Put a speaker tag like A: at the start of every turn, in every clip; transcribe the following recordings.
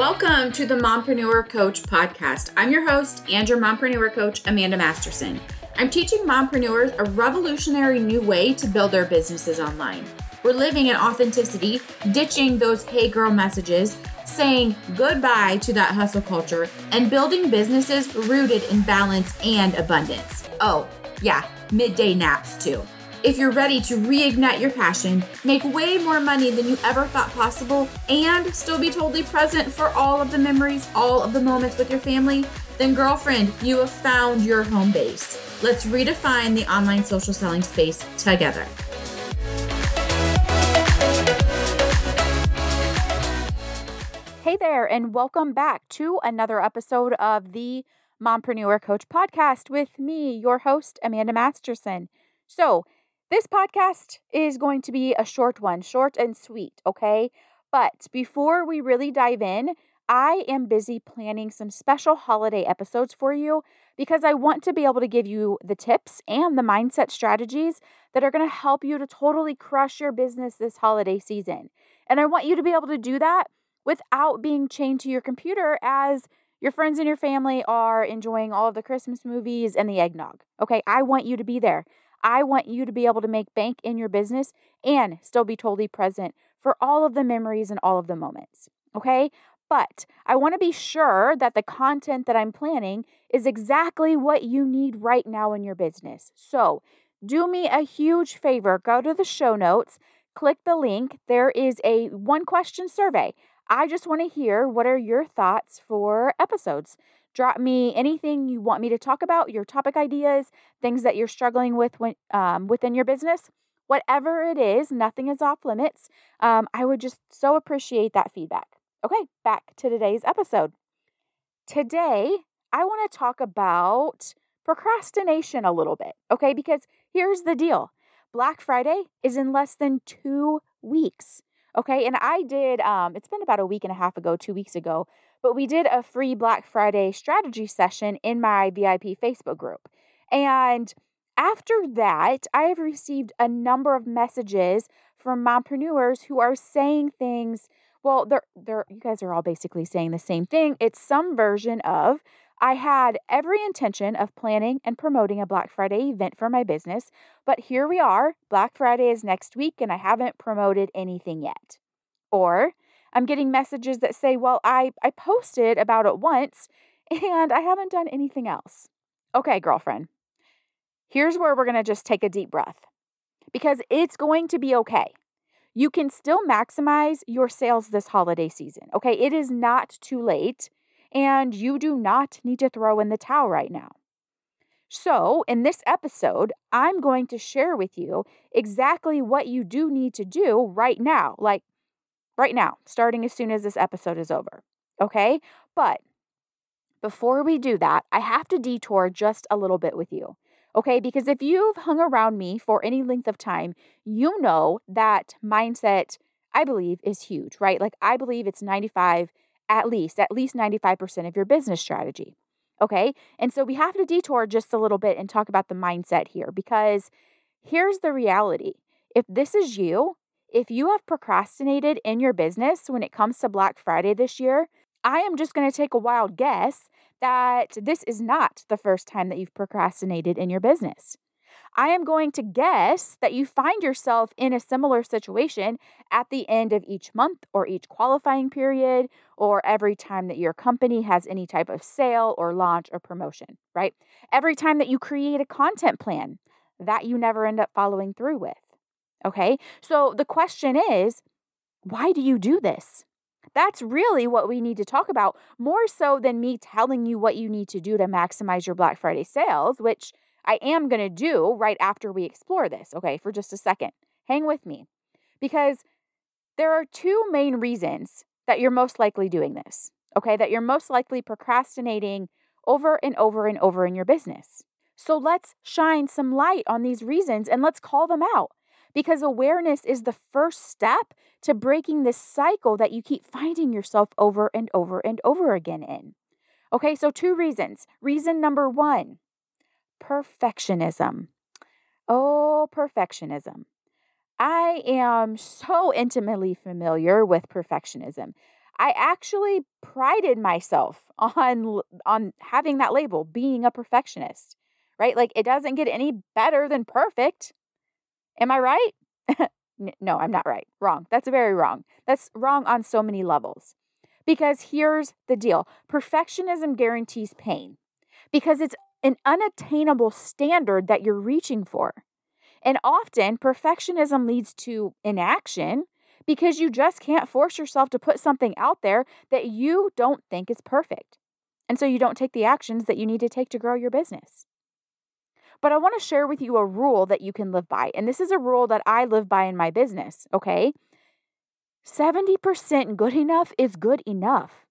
A: Welcome to the Mompreneur Coach podcast. I'm your host and your mompreneur coach, Amanda Masterson. I'm teaching mompreneurs a revolutionary new way to build their businesses online. We're living in authenticity, ditching those hey girl messages, saying goodbye to that hustle culture, and building businesses rooted in balance and abundance. Oh, yeah, midday naps too. If you're ready to reignite your passion, make way more money than you ever thought possible, and still be totally present for all of the memories, all of the moments with your family, then, girlfriend, you have found your home base. Let's redefine the online social selling space together. Hey there, and welcome back to another episode of the Mompreneur Coach Podcast with me, your host, Amanda Masterson. So, this podcast is going to be a short one, short and sweet, okay? But before we really dive in, I am busy planning some special holiday episodes for you because I want to be able to give you the tips and the mindset strategies that are going to help you to totally crush your business this holiday season. And I want you to be able to do that without being chained to your computer as your friends and your family are enjoying all of the Christmas movies and the eggnog. Okay, I want you to be there. I want you to be able to make bank in your business and still be totally present for all of the memories and all of the moments. Okay? But I want to be sure that the content that I'm planning is exactly what you need right now in your business. So, do me a huge favor go to the show notes, click the link. There is a one question survey. I just want to hear what are your thoughts for episodes. Drop me anything you want me to talk about, your topic ideas, things that you're struggling with when, um, within your business. Whatever it is, nothing is off limits. Um, I would just so appreciate that feedback. Okay, back to today's episode. Today, I want to talk about procrastination a little bit, okay? Because here's the deal Black Friday is in less than two weeks. Okay, and I did, um, it's been about a week and a half ago, two weeks ago, but we did a free Black Friday strategy session in my VIP Facebook group. And after that, I have received a number of messages from mompreneurs who are saying things. Well, they're they're you guys are all basically saying the same thing. It's some version of I had every intention of planning and promoting a Black Friday event for my business, but here we are. Black Friday is next week and I haven't promoted anything yet. Or I'm getting messages that say, well, I, I posted about it once and I haven't done anything else. Okay, girlfriend, here's where we're going to just take a deep breath because it's going to be okay. You can still maximize your sales this holiday season. Okay, it is not too late and you do not need to throw in the towel right now. So, in this episode, I'm going to share with you exactly what you do need to do right now. Like, right now, starting as soon as this episode is over. Okay? But before we do that, I have to detour just a little bit with you. Okay? Because if you've hung around me for any length of time, you know that mindset, I believe, is huge, right? Like, I believe it's 95, at least, at least 95% of your business strategy. Okay? And so we have to detour just a little bit and talk about the mindset here because here's the reality. If this is you, if you have procrastinated in your business when it comes to Black Friday this year, I am just going to take a wild guess that this is not the first time that you've procrastinated in your business. I am going to guess that you find yourself in a similar situation at the end of each month or each qualifying period or every time that your company has any type of sale or launch or promotion, right? Every time that you create a content plan that you never end up following through with. Okay. So the question is, why do you do this? That's really what we need to talk about, more so than me telling you what you need to do to maximize your Black Friday sales, which I am going to do right after we explore this. Okay. For just a second. Hang with me because there are two main reasons that you're most likely doing this. Okay. That you're most likely procrastinating over and over and over in your business. So let's shine some light on these reasons and let's call them out because awareness is the first step to breaking this cycle that you keep finding yourself over and over and over again in. Okay, so two reasons. Reason number one perfectionism. Oh, perfectionism. I am so intimately familiar with perfectionism. I actually prided myself on on having that label, being a perfectionist. Right? Like it doesn't get any better than perfect. Am I right? no, I'm not right. Wrong. That's very wrong. That's wrong on so many levels. Because here's the deal perfectionism guarantees pain because it's an unattainable standard that you're reaching for. And often, perfectionism leads to inaction because you just can't force yourself to put something out there that you don't think is perfect. And so you don't take the actions that you need to take to grow your business. But I want to share with you a rule that you can live by. And this is a rule that I live by in my business, okay? 70% good enough is good enough.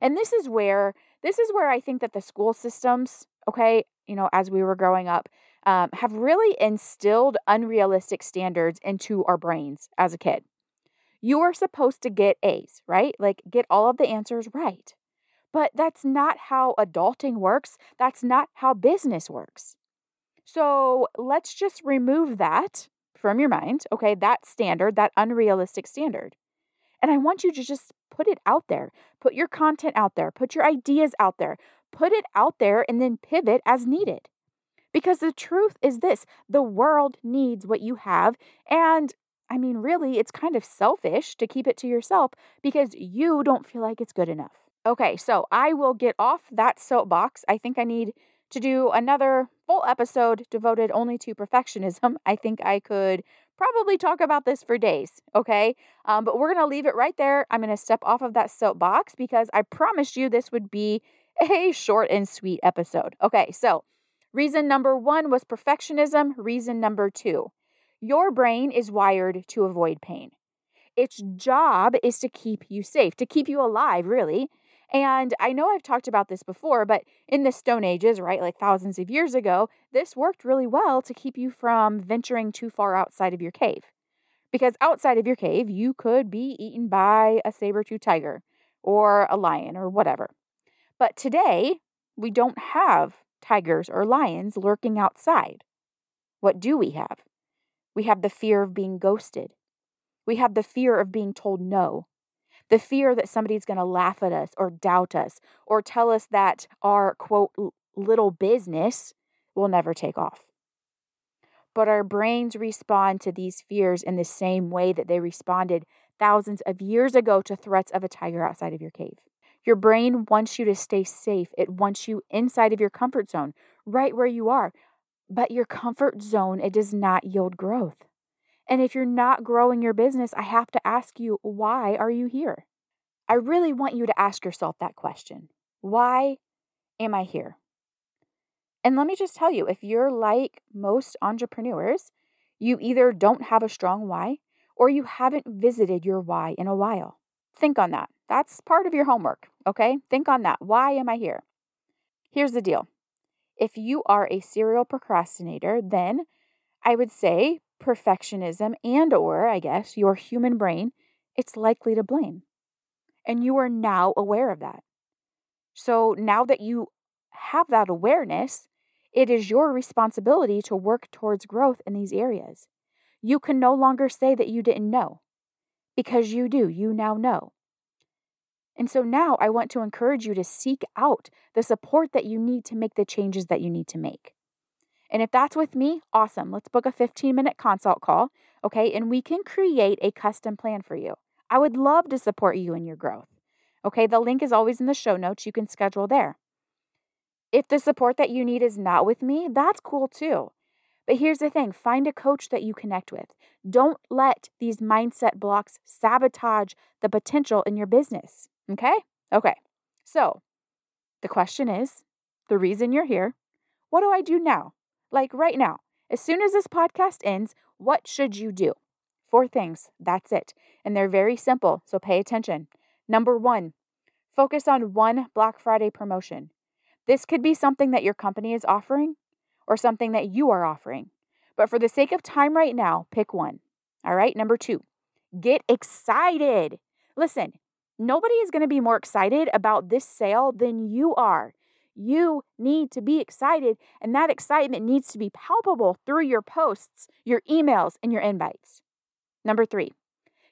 A: And this is where this is where I think that the school systems, okay, you know, as we were growing up, um, have really instilled unrealistic standards into our brains as a kid. You are supposed to get A's, right? Like get all of the answers right. But that's not how adulting works. That's not how business works. So let's just remove that from your mind, okay? That standard, that unrealistic standard. And I want you to just put it out there. Put your content out there. Put your ideas out there. Put it out there and then pivot as needed. Because the truth is this the world needs what you have. And I mean, really, it's kind of selfish to keep it to yourself because you don't feel like it's good enough. Okay, so I will get off that soapbox. I think I need to do another full episode devoted only to perfectionism. I think I could probably talk about this for days, okay? Um, but we're to leave it right there. I'm to step off of that soapbox because I promised you this would be a short and sweet episode. Okay, so reason number one was perfectionism. Reason number two, your brain is wired to avoid pain. Its job is to keep you safe, to keep you alive, really. And I know I've talked about this before, but in the Stone Ages, right, like thousands of years ago, this worked really well to keep you from venturing too far outside of your cave. Because outside of your cave, you could be eaten by a saber tooth tiger or a lion or whatever. But today, we don't have tigers or lions lurking outside. What do we have? We have the fear of being ghosted. We have the fear of being told no the fear that somebody's going to laugh at us or doubt us or tell us that our quote little business will never take off. But our brains respond to these fears in the same way that they responded thousands of years ago to threats of a tiger outside of your cave. Your brain wants you to stay safe. It wants you inside of your comfort zone, right where you are. But your comfort zone, it does not yield growth. And if you're not growing your business, I have to ask you, why are you here? I really want you to ask yourself that question. Why am I here? And let me just tell you if you're like most entrepreneurs, you either don't have a strong why or you haven't visited your why in a while. Think on that. That's part of your homework, okay? Think on that. Why am I here? Here's the deal. If you are a serial procrastinator, then I would say perfectionism and or I guess your human brain, it's likely to blame. And you are now aware of that. So now that you have that awareness, it is your responsibility to work towards growth in these areas. You can no longer say that you didn't know because you do. You now know. And so now I want to encourage you to seek out the support that you need to make the changes that you need to make. And if that's with me, awesome. Let's book a 15 minute consult call, okay? And we can create a custom plan for you. I would love to support you in your growth. Okay, the link is always in the show notes. You can schedule there. If the support that you need is not with me, that's cool too. But here's the thing find a coach that you connect with. Don't let these mindset blocks sabotage the potential in your business. Okay? Okay. So the question is the reason you're here, what do I do now? Like right now, as soon as this podcast ends, what should you do? Four things. That's it. And they're very simple, so pay attention. Number one, focus on one Black Friday promotion. This could be something that your company is offering or something that you are offering. But for the sake of time right now, pick one. All right. Number two, get excited. Listen, nobody is going to be more excited about this sale than you are. You need to be excited, and that excitement needs to be palpable through your posts, your emails, and your invites. Number three,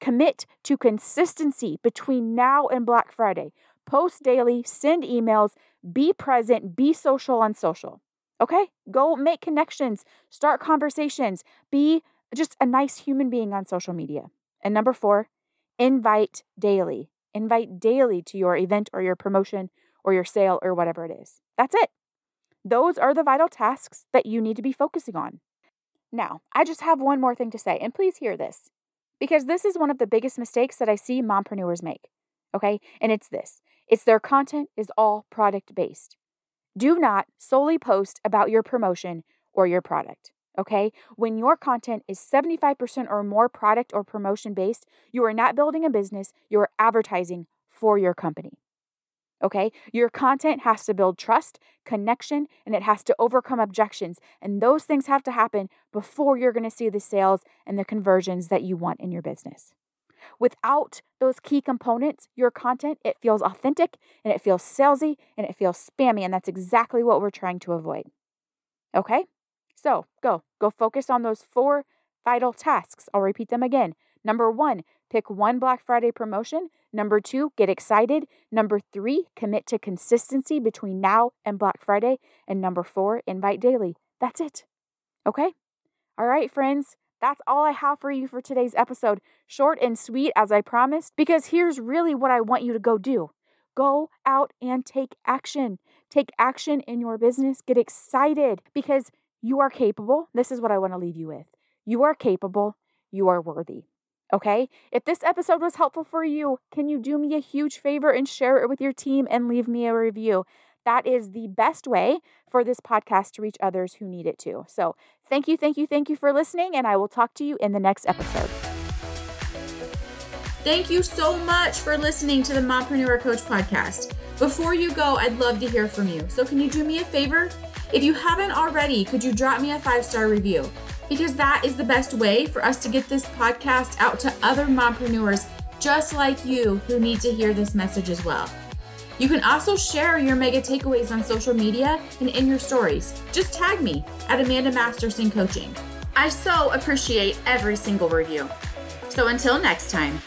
A: Commit to consistency between now and Black Friday. Post daily, send emails, be present, be social on social. Okay? Go make connections, start conversations, be just a nice human being on social media. And number four, invite daily. Invite daily to your event or your promotion or your sale or whatever it is. That's it. Those are the vital tasks that you need to be focusing on. Now, I just have one more thing to say, and please hear this because this is one of the biggest mistakes that I see mompreneurs make. Okay? And it's this it's their content is all product based. Do not solely post about your promotion or your product. Okay? When your content is 75% or more product or promotion based, you are not building a business, you are advertising for your company. Okay? Your content has to build trust, connection, and it has to overcome objections. And those things have to happen before you're going to see the sales and the conversions that you want in your business. Without those key components, your content, it feels authentic and it feels salesy and it feels spammy. And that's exactly what we're trying to avoid. Okay? So go, go focus on those four vital tasks. I'll repeat them again. Number one, pick one Black Friday promotion Number two, get excited. Number three, commit to consistency between now and Black Friday. And number four, invite daily. That's it. Okay? All right, friends. That's all I have for you for today's episode. Short and sweet, as I promised, because here's really what I want you to go do go out and take action. Take action in your business. Get excited because you are capable. This is what I want to leave you with. You are capable. You are worthy. Okay? If this episode was helpful for you, can you do me a huge favor and share it with your team and leave me a review? That is the best way for this podcast to reach others who need it too. So, thank you, thank you, thank you for listening, and I will talk to you in the next episode.
B: Thank you so much for listening to the Mompreneur Coach podcast. Before you go, I'd love to hear from you. So, can you do me a favor? If you haven't already, could you drop me a five star review? Because that is the best way for us to get this podcast out to other mompreneurs just like you who need to hear this message as well. You can also share your mega takeaways on social media and in your stories. Just tag me at Amanda Masterson Coaching. I so appreciate every single review. So until next time.